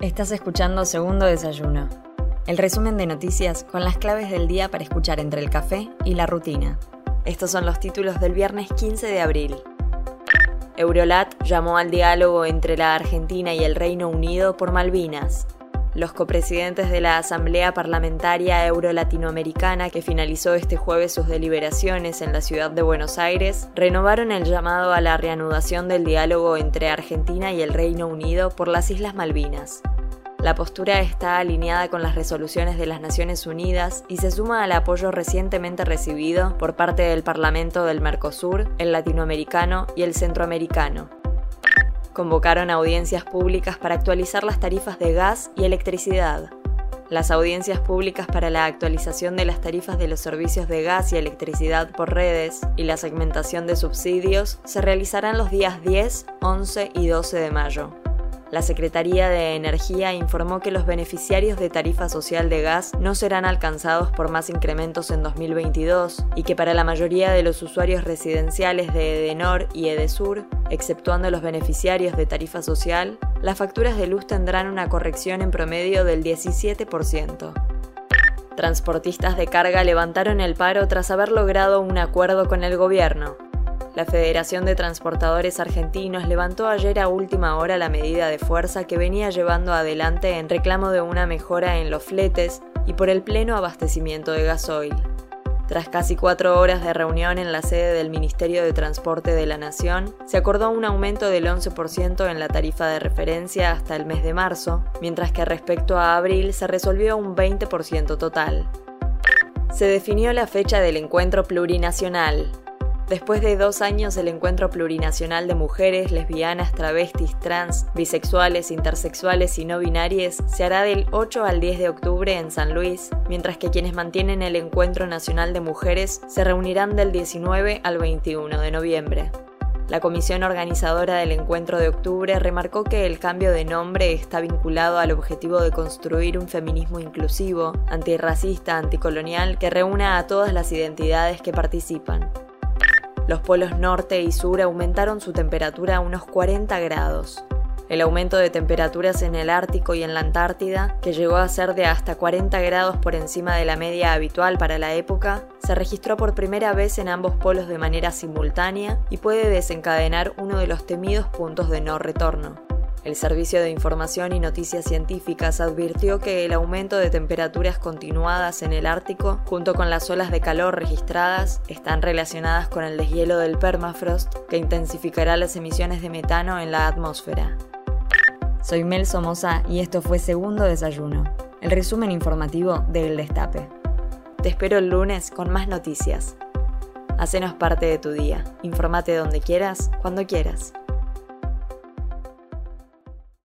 Estás escuchando Segundo Desayuno, el resumen de noticias con las claves del día para escuchar entre el café y la rutina. Estos son los títulos del viernes 15 de abril. Eurolat llamó al diálogo entre la Argentina y el Reino Unido por Malvinas. Los copresidentes de la Asamblea Parlamentaria Euro-Latinoamericana, que finalizó este jueves sus deliberaciones en la ciudad de Buenos Aires, renovaron el llamado a la reanudación del diálogo entre Argentina y el Reino Unido por las Islas Malvinas. La postura está alineada con las resoluciones de las Naciones Unidas y se suma al apoyo recientemente recibido por parte del Parlamento del Mercosur, el latinoamericano y el centroamericano, convocaron audiencias públicas para actualizar las tarifas de gas y electricidad. Las audiencias públicas para la actualización de las tarifas de los servicios de gas y electricidad por redes y la segmentación de subsidios se realizarán los días 10, 11 y 12 de mayo. La Secretaría de Energía informó que los beneficiarios de tarifa social de gas no serán alcanzados por más incrementos en 2022 y que para la mayoría de los usuarios residenciales de Edenor y Edesur, exceptuando los beneficiarios de tarifa social, las facturas de luz tendrán una corrección en promedio del 17%. Transportistas de carga levantaron el paro tras haber logrado un acuerdo con el gobierno. La Federación de Transportadores Argentinos levantó ayer a última hora la medida de fuerza que venía llevando adelante en reclamo de una mejora en los fletes y por el pleno abastecimiento de gasoil. Tras casi cuatro horas de reunión en la sede del Ministerio de Transporte de la Nación, se acordó un aumento del 11% en la tarifa de referencia hasta el mes de marzo, mientras que respecto a abril se resolvió un 20% total. Se definió la fecha del encuentro plurinacional. Después de dos años, el Encuentro Plurinacional de Mujeres, Lesbianas, Travestis, Trans, Bisexuales, Intersexuales y No Binarias se hará del 8 al 10 de octubre en San Luis, mientras que quienes mantienen el Encuentro Nacional de Mujeres se reunirán del 19 al 21 de noviembre. La comisión organizadora del encuentro de octubre remarcó que el cambio de nombre está vinculado al objetivo de construir un feminismo inclusivo, antirracista, anticolonial, que reúna a todas las identidades que participan. Los polos norte y sur aumentaron su temperatura a unos 40 grados. El aumento de temperaturas en el Ártico y en la Antártida, que llegó a ser de hasta 40 grados por encima de la media habitual para la época, se registró por primera vez en ambos polos de manera simultánea y puede desencadenar uno de los temidos puntos de no retorno. El Servicio de Información y Noticias Científicas advirtió que el aumento de temperaturas continuadas en el Ártico, junto con las olas de calor registradas, están relacionadas con el deshielo del permafrost, que intensificará las emisiones de metano en la atmósfera. Soy Mel Somoza y esto fue Segundo Desayuno, el resumen informativo del Destape. Te espero el lunes con más noticias. Hacenos parte de tu día. Informate donde quieras, cuando quieras.